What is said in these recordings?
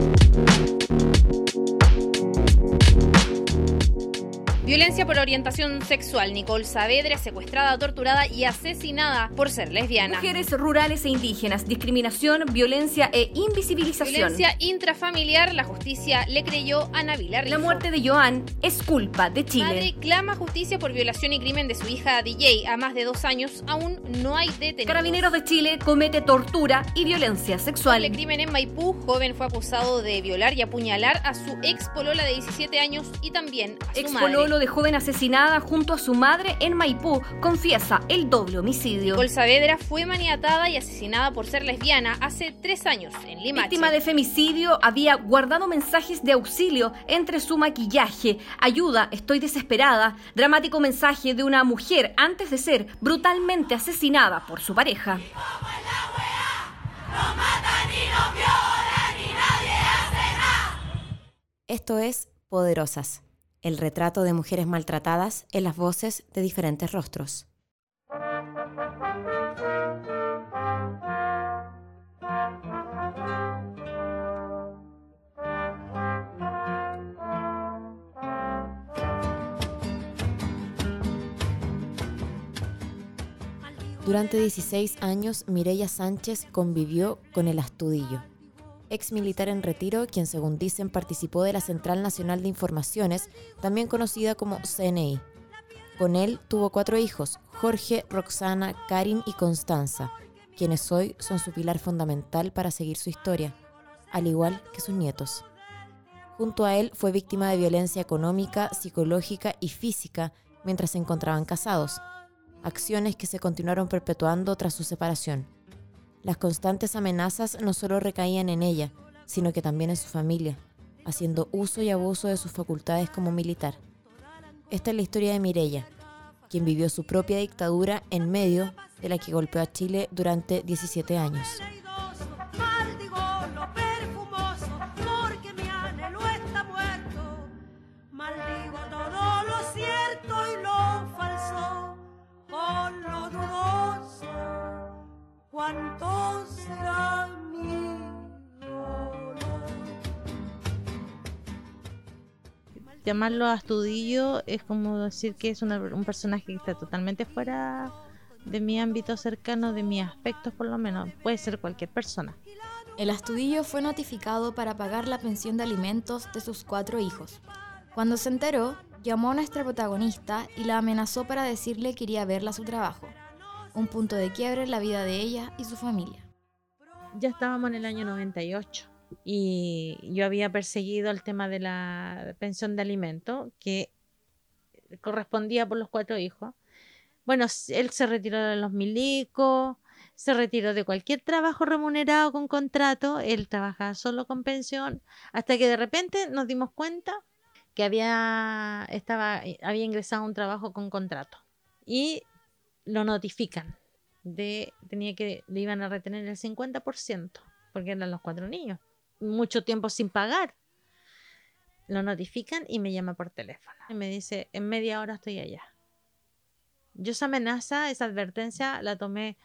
Thank you. Violencia por orientación sexual. Nicole Saavedra secuestrada, torturada y asesinada por ser lesbiana. Mujeres rurales e indígenas, discriminación, violencia e invisibilización. Violencia intrafamiliar. La justicia le creyó a Navila Rijo. La muerte de Joan es culpa de Chile. Madre clama justicia por violación y crimen de su hija DJ. A más de dos años aún no hay detenidos. Carabineros de Chile comete tortura y violencia sexual. El crimen en Maipú. Joven fue acusado de violar y apuñalar a su ex polola de 17 años y también a su Ex madre. De joven asesinada junto a su madre en Maipú confiesa el doble homicidio. Nicole Saavedra fue maniatada y asesinada por ser lesbiana hace tres años en Limache. Víctima de femicidio, había guardado mensajes de auxilio entre su maquillaje. Ayuda, estoy desesperada. Dramático mensaje de una mujer antes de ser brutalmente asesinada por su pareja. Esto es Poderosas, el retrato de mujeres maltratadas en las voces de diferentes rostros. Durante 16 años, Mireya Sánchez convivió con el Astudillo, ex militar en retiro, quien según dicen participó de la Central Nacional de Informaciones, también conocida como CNI. Con él tuvo cuatro hijos, Jorge, Roxana, Karin y Constanza, quienes hoy son su pilar fundamental para seguir su historia, al igual que sus nietos. Junto a él fue víctima de violencia económica, psicológica y física mientras se encontraban casados, acciones que se continuaron perpetuando tras su separación. Las constantes amenazas no solo recaían en ella, sino que también en su familia, haciendo uso y abuso de sus facultades como militar. Esta es la historia de Mirella, quien vivió su propia dictadura en medio de la que golpeó a Chile durante 17 años. Llamarlo Astudillo es como decir que es una- un personaje que está totalmente fuera de mi ámbito cercano, de mis aspectos por lo menos. Puede ser cualquier persona. El astudillo fue notificado para pagar la pensión de alimentos de sus cuatro hijos. Cuando se enteró, llamó a nuestra protagonista y la amenazó para decirle que iría a verla a su trabajo. Un punto de quiebre en la vida de ella y su familia. Ya estábamos en el año 98 y yo había perseguido el tema de la pensión de alimento que correspondía por los cuatro hijos. Bueno, él se retiró de los milicos, se retiró de cualquier trabajo remunerado con contrato, él trabajaba solo con pensión, hasta que de repente nos dimos cuenta que había, estaba, había ingresado a un trabajo con contrato y lo notifican de tenía que le iban a retener el 50% porque eran los cuatro niños mucho tiempo sin pagar lo notifican y me llama por teléfono y me dice en media hora estoy allá yo esa amenaza esa advertencia la tomé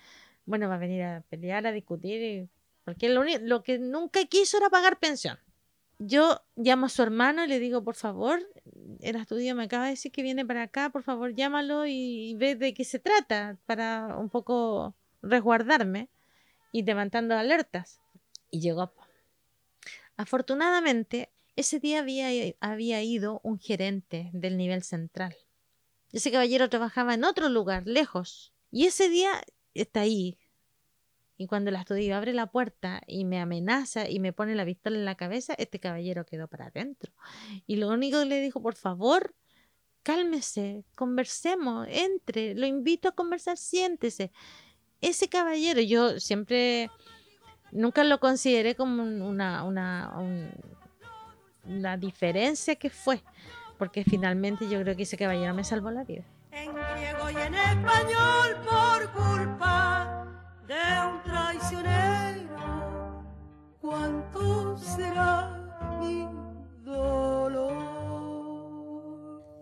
bueno va a venir a pelear a discutir y- porque lo, uni- lo que nunca quiso era pagar pensión yo llamo a su hermano y le digo, por favor, el estudio me acaba de decir que viene para acá, por favor, llámalo y ve de qué se trata para un poco resguardarme y levantando alertas. Y llegó. Afortunadamente, ese día había, había ido un gerente del nivel central. Ese caballero trabajaba en otro lugar, lejos. Y ese día está ahí, y cuando el estudio abre la puerta y me amenaza y me pone la pistola en la cabeza, este caballero quedó para adentro. Y lo único que le dijo, por favor, cálmese, conversemos, entre, lo invito a conversar, siéntese. Ese caballero, yo siempre, nunca lo consideré como un- una, una, un- una diferencia que fue, porque finalmente yo creo que ese caballero me salvó la vida. En griego y en español por culpa de un traicionero. ¿Cuánto será mi dolor?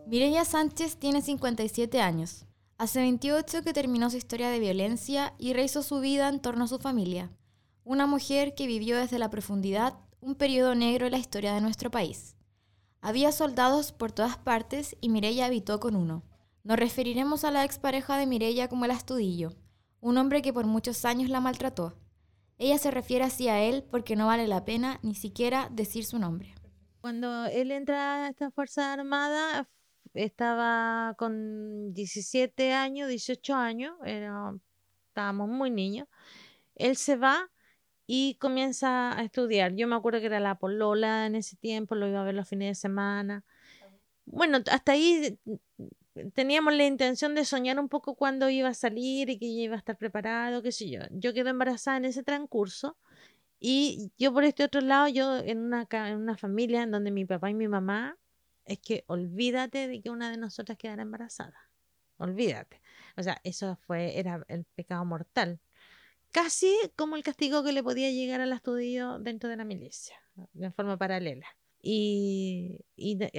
Mireya Sánchez tiene 57 años. Hace 28 que terminó su historia de violencia y rehizo su vida en torno a su familia. Una mujer que vivió desde la profundidad un periodo negro en la historia de nuestro país. Había soldados por todas partes y Mirella habitó con uno. Nos referiremos a la expareja de Mirella como el Astudillo, un hombre que por muchos años la maltrató. Ella se refiere así a él porque no vale la pena ni siquiera decir su nombre. Cuando él entra a esta Fuerza Armada, estaba con 17 años, 18 años, era, estábamos muy niños. Él se va y comienza a estudiar. Yo me acuerdo que era la polola en ese tiempo, lo iba a ver los fines de semana. Bueno, hasta ahí teníamos la intención de soñar un poco cuando iba a salir y que iba a estar preparado, qué sé yo. Yo quedé embarazada en ese transcurso y yo por este otro lado, yo en una, en una familia en donde mi papá y mi mamá, es que olvídate de que una de nosotras quedara embarazada. Olvídate. O sea, eso fue, era el pecado mortal. Casi como el castigo que le podía llegar al estudio dentro de la milicia, de forma paralela y,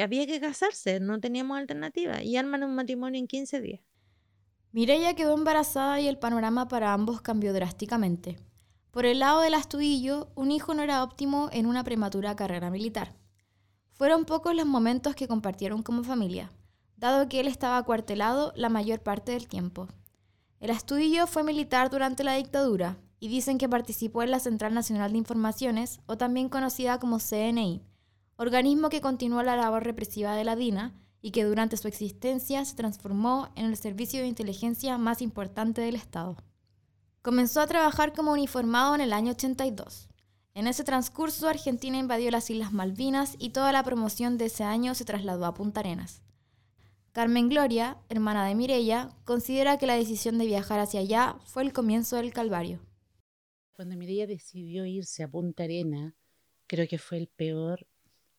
había que casarse, no teníamos alternativa y arman un matrimonio en 15 días. Mireya quedó embarazada y el panorama para ambos cambió drásticamente. Por el lado del astudillo, un hijo no era óptimo en una prematura carrera militar. Fueron pocos los momentos que compartieron como familia, dado que él estaba acuartelado la mayor parte del tiempo. El astudillo fue militar durante la dictadura y dicen que participó en la Central Nacional de Informaciones, o también conocida como CNI, organismo que continuó la labor represiva de la DINA y que durante su existencia se transformó en el servicio de inteligencia más importante del Estado. Comenzó a trabajar como uniformado en el año 82. En ese transcurso, Argentina invadió las Islas Malvinas y toda la promoción de ese año se trasladó a Punta Arenas. Carmen Gloria, hermana de Mirella, considera que la decisión de viajar hacia allá fue el comienzo del calvario. Cuando Mirella decidió irse a Punta Arenas, creo que fue el peor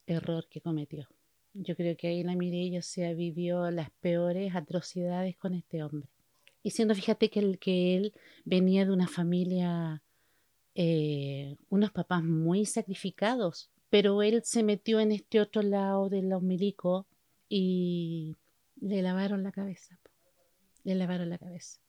error que cometió. Yo creo que ahí la Mireia se vivió las peores atrocidades con este hombre. Y siendo, fíjate que, el, que él venía de una familia, eh, unos papás muy sacrificados, pero él se metió en este otro lado de los milicos y le lavaron la cabeza. Le lavaron la cabeza.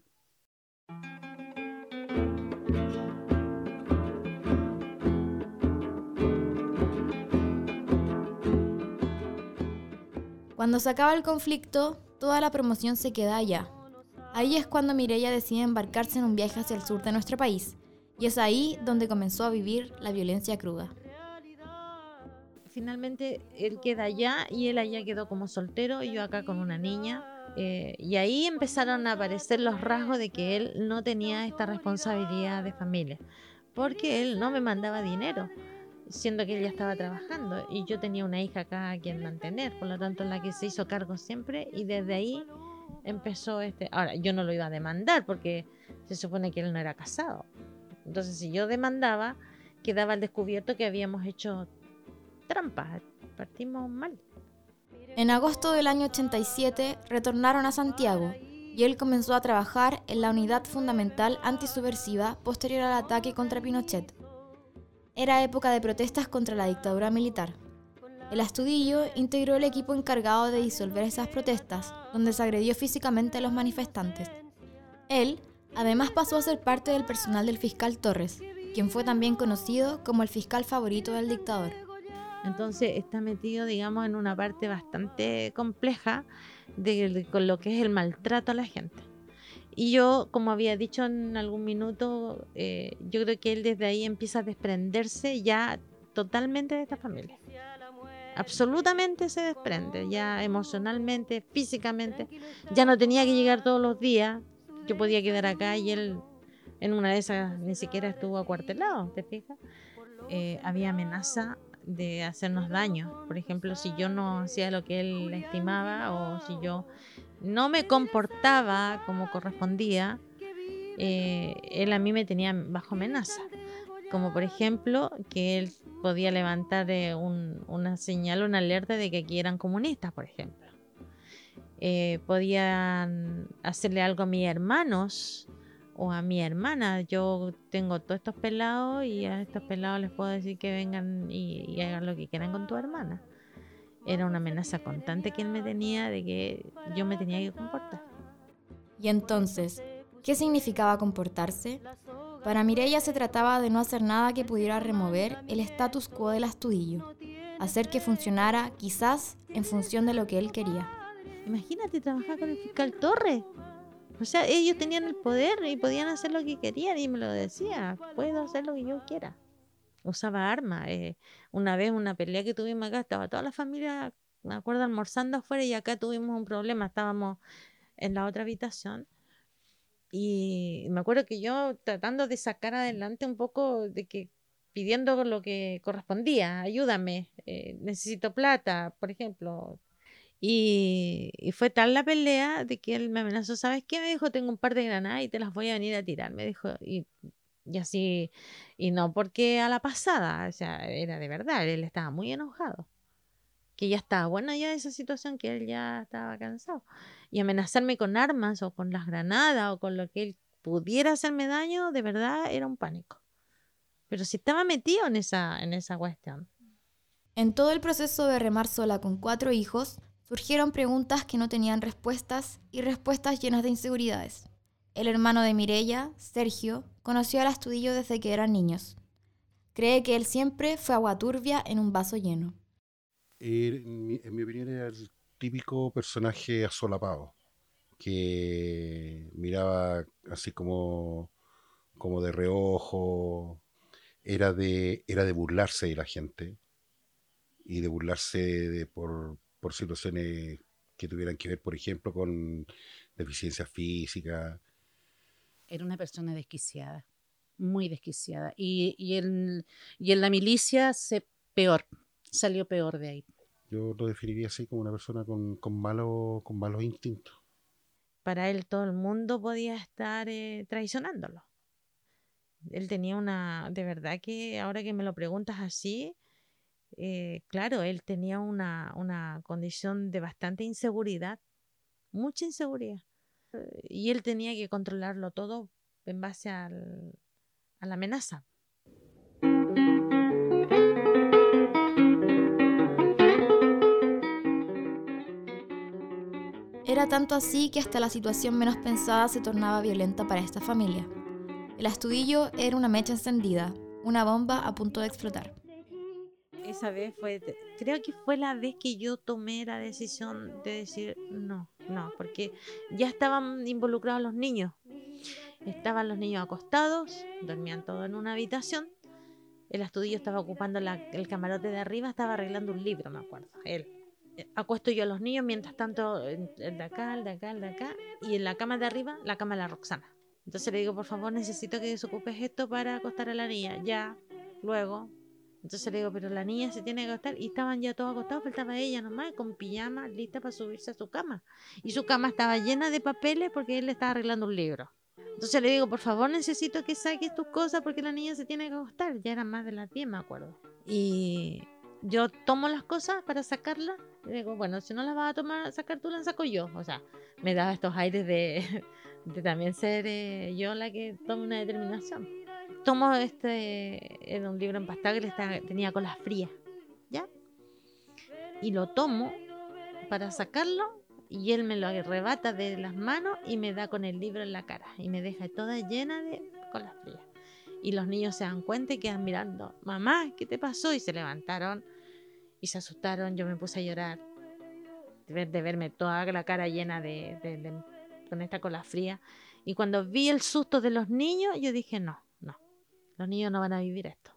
Cuando se acaba el conflicto, toda la promoción se queda allá. Ahí es cuando Mireia decide embarcarse en un viaje hacia el sur de nuestro país, y es ahí donde comenzó a vivir la violencia cruda. Finalmente él queda allá y él allá quedó como soltero y yo acá con una niña. Eh, y ahí empezaron a aparecer los rasgos de que él no tenía esta responsabilidad de familia, porque él no me mandaba dinero siendo que él ya estaba trabajando y yo tenía una hija acá a quien mantener, por lo tanto la que se hizo cargo siempre y desde ahí empezó este, ahora yo no lo iba a demandar porque se supone que él no era casado. Entonces si yo demandaba, quedaba al descubierto que habíamos hecho trampas, partimos mal. En agosto del año 87 retornaron a Santiago y él comenzó a trabajar en la unidad fundamental antisubversiva posterior al ataque contra Pinochet. Era época de protestas contra la dictadura militar. El Astudillo integró el equipo encargado de disolver esas protestas, donde se agredió físicamente a los manifestantes. Él, además, pasó a ser parte del personal del fiscal Torres, quien fue también conocido como el fiscal favorito del dictador. Entonces está metido, digamos, en una parte bastante compleja de, con lo que es el maltrato a la gente. Y yo, como había dicho en algún minuto, eh, yo creo que él desde ahí empieza a desprenderse ya totalmente de esta familia. Absolutamente se desprende, ya emocionalmente, físicamente. Ya no tenía que llegar todos los días. Yo podía quedar acá y él en una de esas ni siquiera estuvo acuartelado, ¿te fijas? Eh, había amenaza de hacernos daño. Por ejemplo, si yo no hacía lo que él estimaba o si yo no me comportaba como correspondía, eh, él a mí me tenía bajo amenaza. Como por ejemplo que él podía levantar eh, una señal, una alerta de que aquí eran comunistas, por ejemplo. Eh, podían hacerle algo a mis hermanos o a mi hermana. Yo tengo todos estos pelados y a estos pelados les puedo decir que vengan y hagan lo que quieran con tu hermana era una amenaza constante que él me tenía de que yo me tenía que comportar. Y entonces, ¿qué significaba comportarse? Para Mirella se trataba de no hacer nada que pudiera remover el status quo del astudillo, hacer que funcionara quizás en función de lo que él quería. Imagínate trabajar con el fiscal Torres. O sea, ellos tenían el poder y podían hacer lo que querían y me lo decía, puedo hacer lo que yo quiera. Usaba armas. eh, una vez una pelea que tuvimos acá, estaba toda la familia, me acuerdo, almorzando afuera y acá tuvimos un problema, estábamos en la otra habitación. Y me acuerdo que yo tratando de sacar adelante un poco de que pidiendo lo que correspondía, ayúdame, eh, necesito plata, por ejemplo, y, y fue tal la pelea de que él me amenazó, ¿sabes qué? Me dijo, tengo un par de granadas y te las voy a venir a tirar, me dijo, y, y así, y no porque a la pasada, o sea, era de verdad, él estaba muy enojado, que ya estaba buena ya esa situación, que él ya estaba cansado, y amenazarme con armas o con las granadas o con lo que él pudiera hacerme daño, de verdad era un pánico. Pero si estaba metido en esa, en esa cuestión. En todo el proceso de remar sola con cuatro hijos, surgieron preguntas que no tenían respuestas y respuestas llenas de inseguridades. El hermano de Mirella, Sergio, conoció al astudillo desde que eran niños. Cree que él siempre fue agua turbia en un vaso lleno. En mi, en mi opinión era el típico personaje asolapado, que miraba así como, como de reojo, era de, era de burlarse de la gente y de burlarse de, por, por situaciones que tuvieran que ver, por ejemplo, con deficiencia física. Era una persona desquiciada, muy desquiciada. Y, y, en, y en la milicia se peor, salió peor de ahí. Yo lo definiría así como una persona con, con, malo- con malos instintos. Para él todo el mundo podía estar eh, traicionándolo. Él tenía una, de verdad que ahora que me lo preguntas así, eh, claro, él tenía una, una condición de bastante inseguridad, mucha inseguridad. Eh, Y él tenía que controlarlo todo en base al- a la amenaza. Era tanto así que hasta la situación menos pensada se tornaba violenta para esta familia. El astudillo era una mecha encendida, una bomba a punto de explotar. Esa vez fue, creo que fue la vez que yo tomé la decisión de decir no, no, porque ya estaban involucrados los niños. Estaban los niños acostados, dormían todos en una habitación. El astudillo estaba ocupando la- el camarote de arriba, estaba arreglando un libro, me acuerdo. Él. Acuesto yo a los niños, mientras tanto, el de acá, el de acá, el de acá, y en la cama de arriba, la cama de la Roxana. Entonces le digo, por favor, necesito que desocupes esto para acostar a la niña. Ya, luego, entonces le digo, pero la niña se tiene que acostar. Y estaban ya todos acostados, faltaba ella nomás, con pijama, lista para subirse a su cama. Y su cama estaba llena de papeles porque él le estaba arreglando un libro. Entonces le digo, por favor, necesito que saques tus cosas porque la niña se tiene que acostar. Ya eran más de las 10, me acuerdo. Y yo tomo las cosas para sacarlas. Y digo, bueno, si no las vas a tomar, sacar tú, las saco yo. O sea, me daba estos aires de, también ser eh, yo la que tome una determinación tomo este, era un libro empastado que estaba- tenía colas frías, ¿ya? Y lo tomo para sacarlo y él me lo arrebata de las manos y me da con el libro en la cara y me deja toda llena de colas frías. Y los niños se dan cuenta y quedan mirando, mamá, ¿qué te pasó? Y se levantaron y se asustaron, yo me puse a llorar de, de verme toda la cara llena de, con esta cola fría. Y cuando vi el susto de los niños, yo dije, no, los niños no van a vivir esto.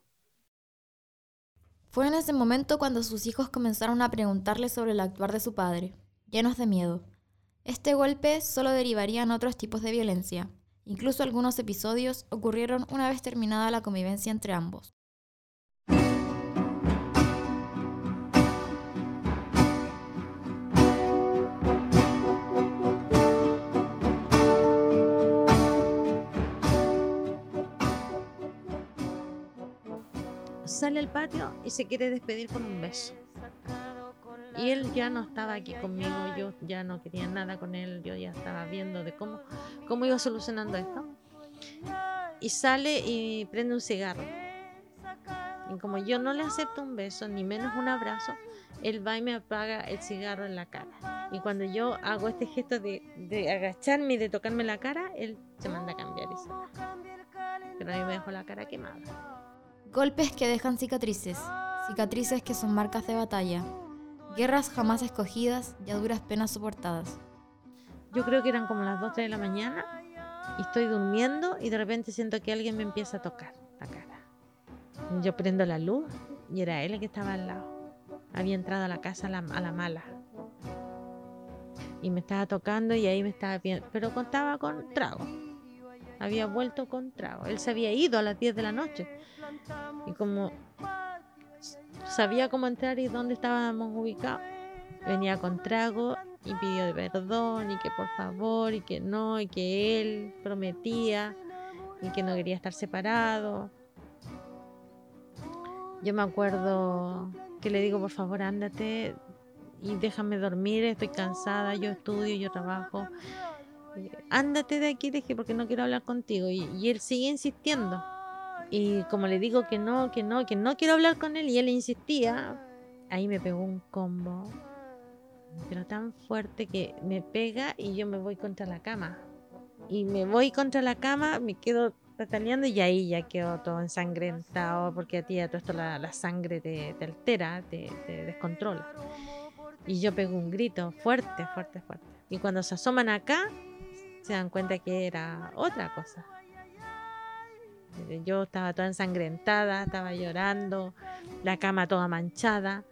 Fue en ese momento cuando sus hijos comenzaron a preguntarle sobre el actuar de su padre, llenos de miedo. Este golpe solo derivaría en otros tipos de violencia. Incluso algunos episodios ocurrieron una vez terminada la convivencia entre ambos. Sale al patio y se quiere despedir con un beso. Y él ya no estaba aquí conmigo, yo ya no quería nada con él, yo ya estaba viendo de cómo, cómo iba solucionando esto. Y sale y prende un cigarro. Y como yo no le acepto un beso, ni menos un abrazo, él va y me apaga el cigarro en la cara. Y cuando yo hago este gesto de, de agacharme y de tocarme la cara, él se manda a cambiar y se va. pero a mí me dejó la cara quemada. Golpes que dejan cicatrices, cicatrices que son marcas de batalla, guerras jamás escogidas y a duras penas soportadas. Yo creo que eran como las 2 de la mañana y estoy durmiendo y de repente siento que alguien me empieza a tocar la cara. Yo prendo la luz y era él el que estaba al lado. Había entrado a la casa a la, a la mala. Y me estaba tocando y ahí me estaba viendo. Pero contaba con trago. Había vuelto con trago. Él se había ido a las 10 de la noche. Y como sabía cómo entrar y dónde estábamos ubicados, venía con trago y pidió perdón y que por favor y que no y que él prometía y que no quería estar separado. Yo me acuerdo que le digo por favor ándate y déjame dormir, estoy cansada, yo estudio, yo trabajo. Ándate de aquí, dije, porque no quiero hablar contigo. Y, y él sigue insistiendo. Y como le digo que no, que no, que no quiero hablar con él, y él insistía, ahí me pegó un combo, pero tan fuerte que me pega y yo me voy contra la cama. Y me voy contra la cama, me quedo pataleando y ahí ya quedo todo ensangrentado, porque a ti ya todo esto la, sangre te, te altera, te, te descontrola. Y yo pego un grito fuerte, fuerte, fuerte. Y cuando se asoman acá, se dan cuenta que era otra cosa. Yo estaba toda ensangrentada, estaba llorando, la cama toda manchada,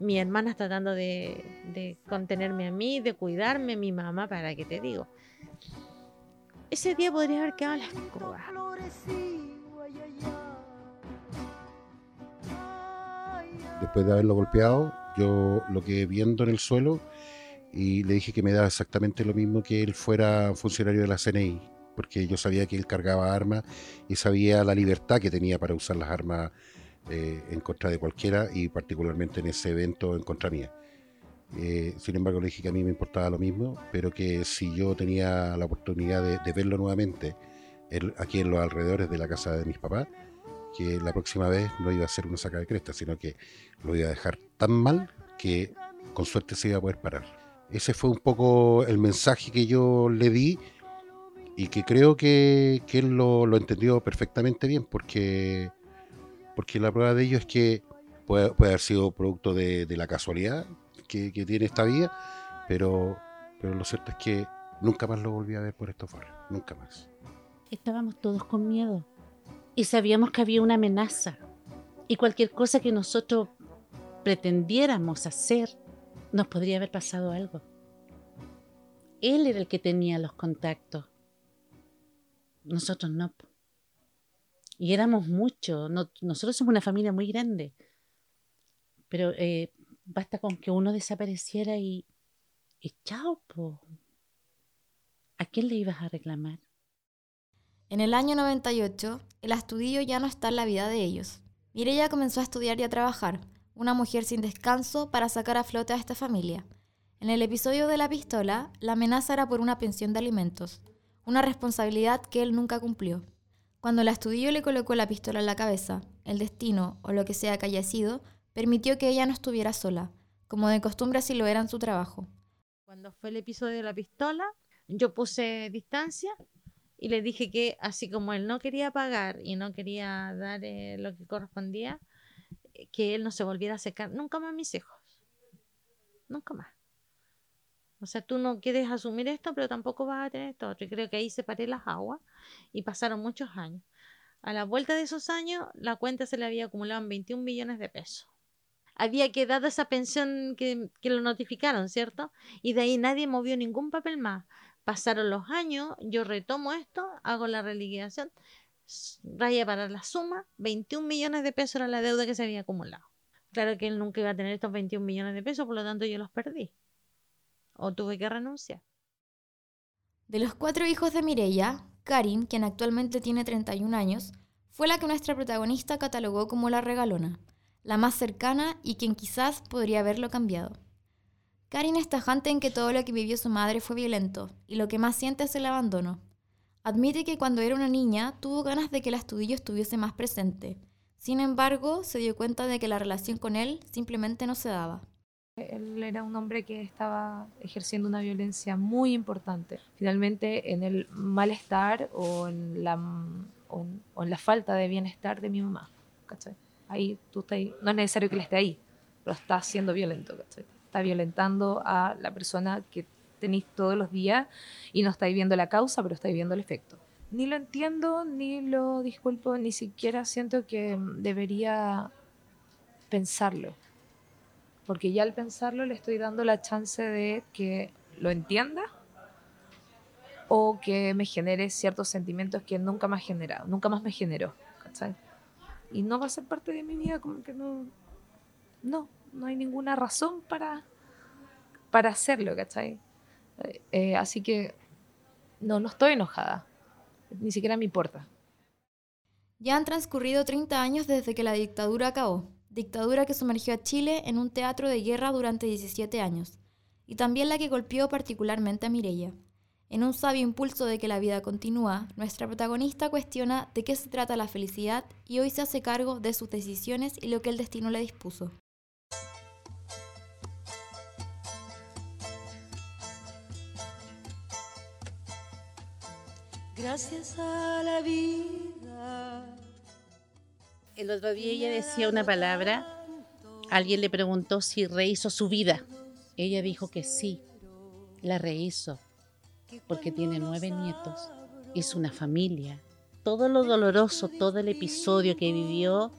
mi hermana tratando de, de contenerme a mí, de cuidarme, mi mamá, para qué te digo. Ese día podría haber quedado en la escoba. Después de haberlo golpeado, yo lo quedé viendo en el suelo y le dije que me daba exactamente lo mismo que él fuera funcionario de la CNI, porque yo sabía que él cargaba armas y sabía la libertad que tenía para usar las armas eh, en contra de cualquiera y particularmente en ese evento en contra mía. Eh, sin embargo, le dije que a mí me importaba lo mismo, pero que si yo tenía la oportunidad de, de verlo nuevamente él- aquí en los alrededores de la casa de mis papás, que la próxima vez no iba a ser una saca de cresta, sino que lo iba a dejar tan mal que con suerte se iba a poder parar. Ese fue un poco el mensaje que yo le di y que creo que, que él lo, entendió perfectamente bien, porque, porque la prueba de ello es que puede, haber sido producto de, la casualidad que, que tiene esta vida, pero, pero lo cierto es que nunca más lo volví a ver por estos barrios, nunca más. Estábamos todos con miedo y sabíamos que había una amenaza y cualquier cosa que nosotros pretendiéramos hacer nos podría haber pasado algo. Él era el que tenía los contactos. Nosotros no. Y éramos muchos. no- nosotros somos una familia muy grande. Pero eh, basta con que uno desapareciera y, y chao, po. ¿A quién le ibas a reclamar? En el año 98, el astudillo ya no está en la vida de ellos. Mireya comenzó a estudiar y a trabajar, una mujer sin descanso para sacar a flote a esta familia. En el episodio de la pistola, la amenaza era por una pensión de alimentos, una responsabilidad que él nunca cumplió. Cuando el astudillo le colocó la pistola en la cabeza, el destino, o lo que sea que haya sido, permitió que ella no estuviera sola, como de costumbre así lo era en su trabajo. Cuando fue el episodio de la pistola, yo puse distancia y le dije que así como él no quería pagar y no quería dar eh, lo que correspondía, que él no se volviera a acercar nunca más mis hijos. Nunca más. O sea, tú no quieres asumir esto, pero tampoco vas a tener esto otro. Y creo que ahí separé las aguas y pasaron muchos años. A la vuelta de esos años, la cuenta se le había acumulado en 21 millones de pesos. Había quedado esa pensión que, que lo notificaron, ¿cierto? Y de ahí nadie movió ningún papel más. Pasaron los años, yo retomo esto, hago la reliquidación, raya para la suma, 21 millones de pesos era la deuda que se había acumulado. Claro que él nunca iba a tener estos 21 millones de pesos, por lo tanto yo los perdí. O tuve que renunciar. De los cuatro hijos de Mireya, Karin, quien actualmente tiene 31 años, fue la que nuestra protagonista catalogó como la regalona, la más cercana y quien quizás podría haberlo cambiado. Karin es tajante en que todo lo que vivió su madre fue violento y lo que más siente es el abandono. Admite que cuando era una niña tuvo ganas de que el astudillo estuviese más presente. Sin embargo, se dio cuenta de que la relación con él simplemente no se daba. Él era un hombre que estaba ejerciendo una violencia muy importante. Finalmente, en el malestar o en la, o en, la falta de bienestar de mi mamá. Ahí tú estás, no es necesario que él esté ahí, pero está siendo violento. ¿cachai? Está violentando a la persona que tenéis todos los días y no estáis viendo la causa, pero estáis viendo el efecto. Ni lo entiendo, ni lo disculpo, ni siquiera siento que debería pensarlo. Porque ya al pensarlo le estoy dando la chance de que lo entienda o que me genere ciertos sentimientos que nunca más generado, nunca más me generó. ¿cachai? Y no va a ser parte de mi vida, como que no. No, no hay ninguna razón para, para hacerlo, ¿cachai? Eh, así que no, no estoy enojada. Ni siquiera me importa. Ya han transcurrido 30 años desde que la dictadura acabó, dictadura que sumergió a Chile en un teatro de guerra durante 17 años, y también la que golpeó particularmente a Mireia. En un sabio impulso de que la vida continúa, nuestra protagonista cuestiona de qué se trata la felicidad y hoy se hace cargo de sus decisiones y lo que el destino le dispuso. Gracias a la vida. El otro día ella decía una palabra, alguien le preguntó si rehizo su vida. Ella dijo que sí, la rehizo, porque tiene nueve nietos, hizo una familia. Todo lo doloroso, todo el episodio que vivió,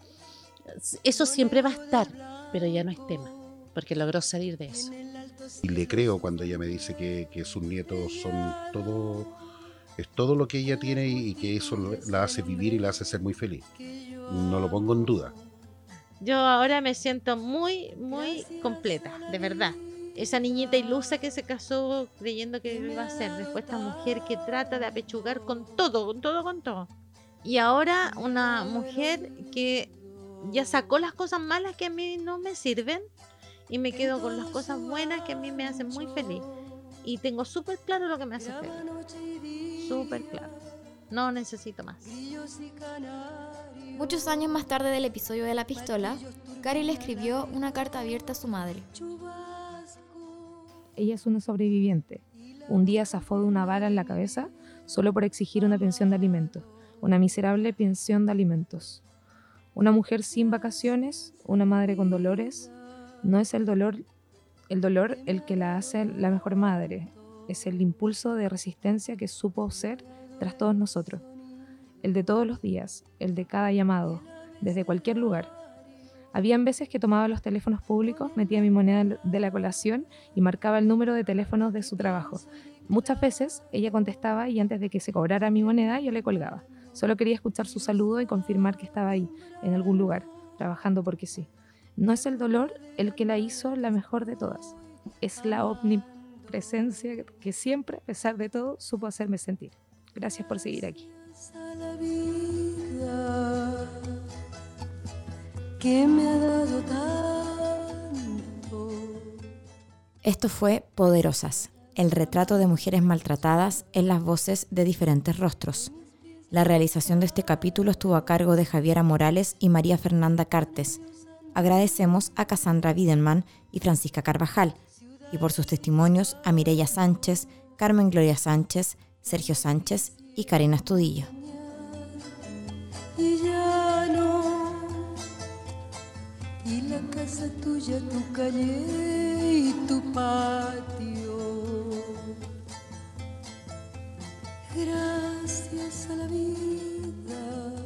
eso siempre va a estar, pero ya no es tema, porque logró salir de eso. Y le creo cuando ella me dice que, que sus nietos son todo, es todo lo que ella tiene y, que eso la hace vivir y la hace ser muy feliz. No lo pongo en duda. Yo ahora me siento muy, muy completa, de verdad. Esa niñita ilusa que se casó creyendo que iba a ser después esta mujer que trata de apechugar con todo, con todo, con todo. Y ahora una mujer que ya sacó las cosas malas que a mí no me sirven y me quedo con las cosas buenas que a mí me hacen muy feliz. Y tengo súper claro lo que me hace feliz. Súper claro. No necesito más. Muchos años más tarde del episodio de la pistola, Cari le escribió una carta abierta a su madre. Ella es una sobreviviente. Un día zafó de una vara en la cabeza solo por exigir una pensión de alimentos, una miserable pensión de alimentos. Una mujer sin vacaciones, una madre con dolores, no es el dolor el dolor el que la hace la mejor madre, es el impulso de resistencia que supo ser tras todos nosotros, el de todos los días, el de cada llamado, desde cualquier lugar. Habían veces que tomaba los teléfonos públicos, metía mi moneda de la colación y marcaba el número de teléfonos de su trabajo. Muchas veces ella contestaba y antes de que se cobrara mi moneda yo le colgaba. Solo quería escuchar su saludo y confirmar que estaba ahí, en algún lugar, trabajando porque sí. No es el dolor el que la hizo la mejor de todas, es la omnipresencia que siempre, a pesar de todo, supo hacerme sentir. Gracias por seguir aquí. a la vida que me ha dado tanto. Esto fue Poderosas, el retrato de mujeres maltratadas en las voces de diferentes rostros. La realización de este capítulo estuvo a cargo de Javiera Morales y María Fernanda Cartes. Agradecemos a Cassandra Wiedenmann y Francisca Carvajal, y por sus testimonios a Mireya Sánchez, Carmen Gloria Sánchez, Sergio Sánchez y Karina Estudillo. y ya no. Y la casa tuya, tu calle y tu patio. Gracias a la vida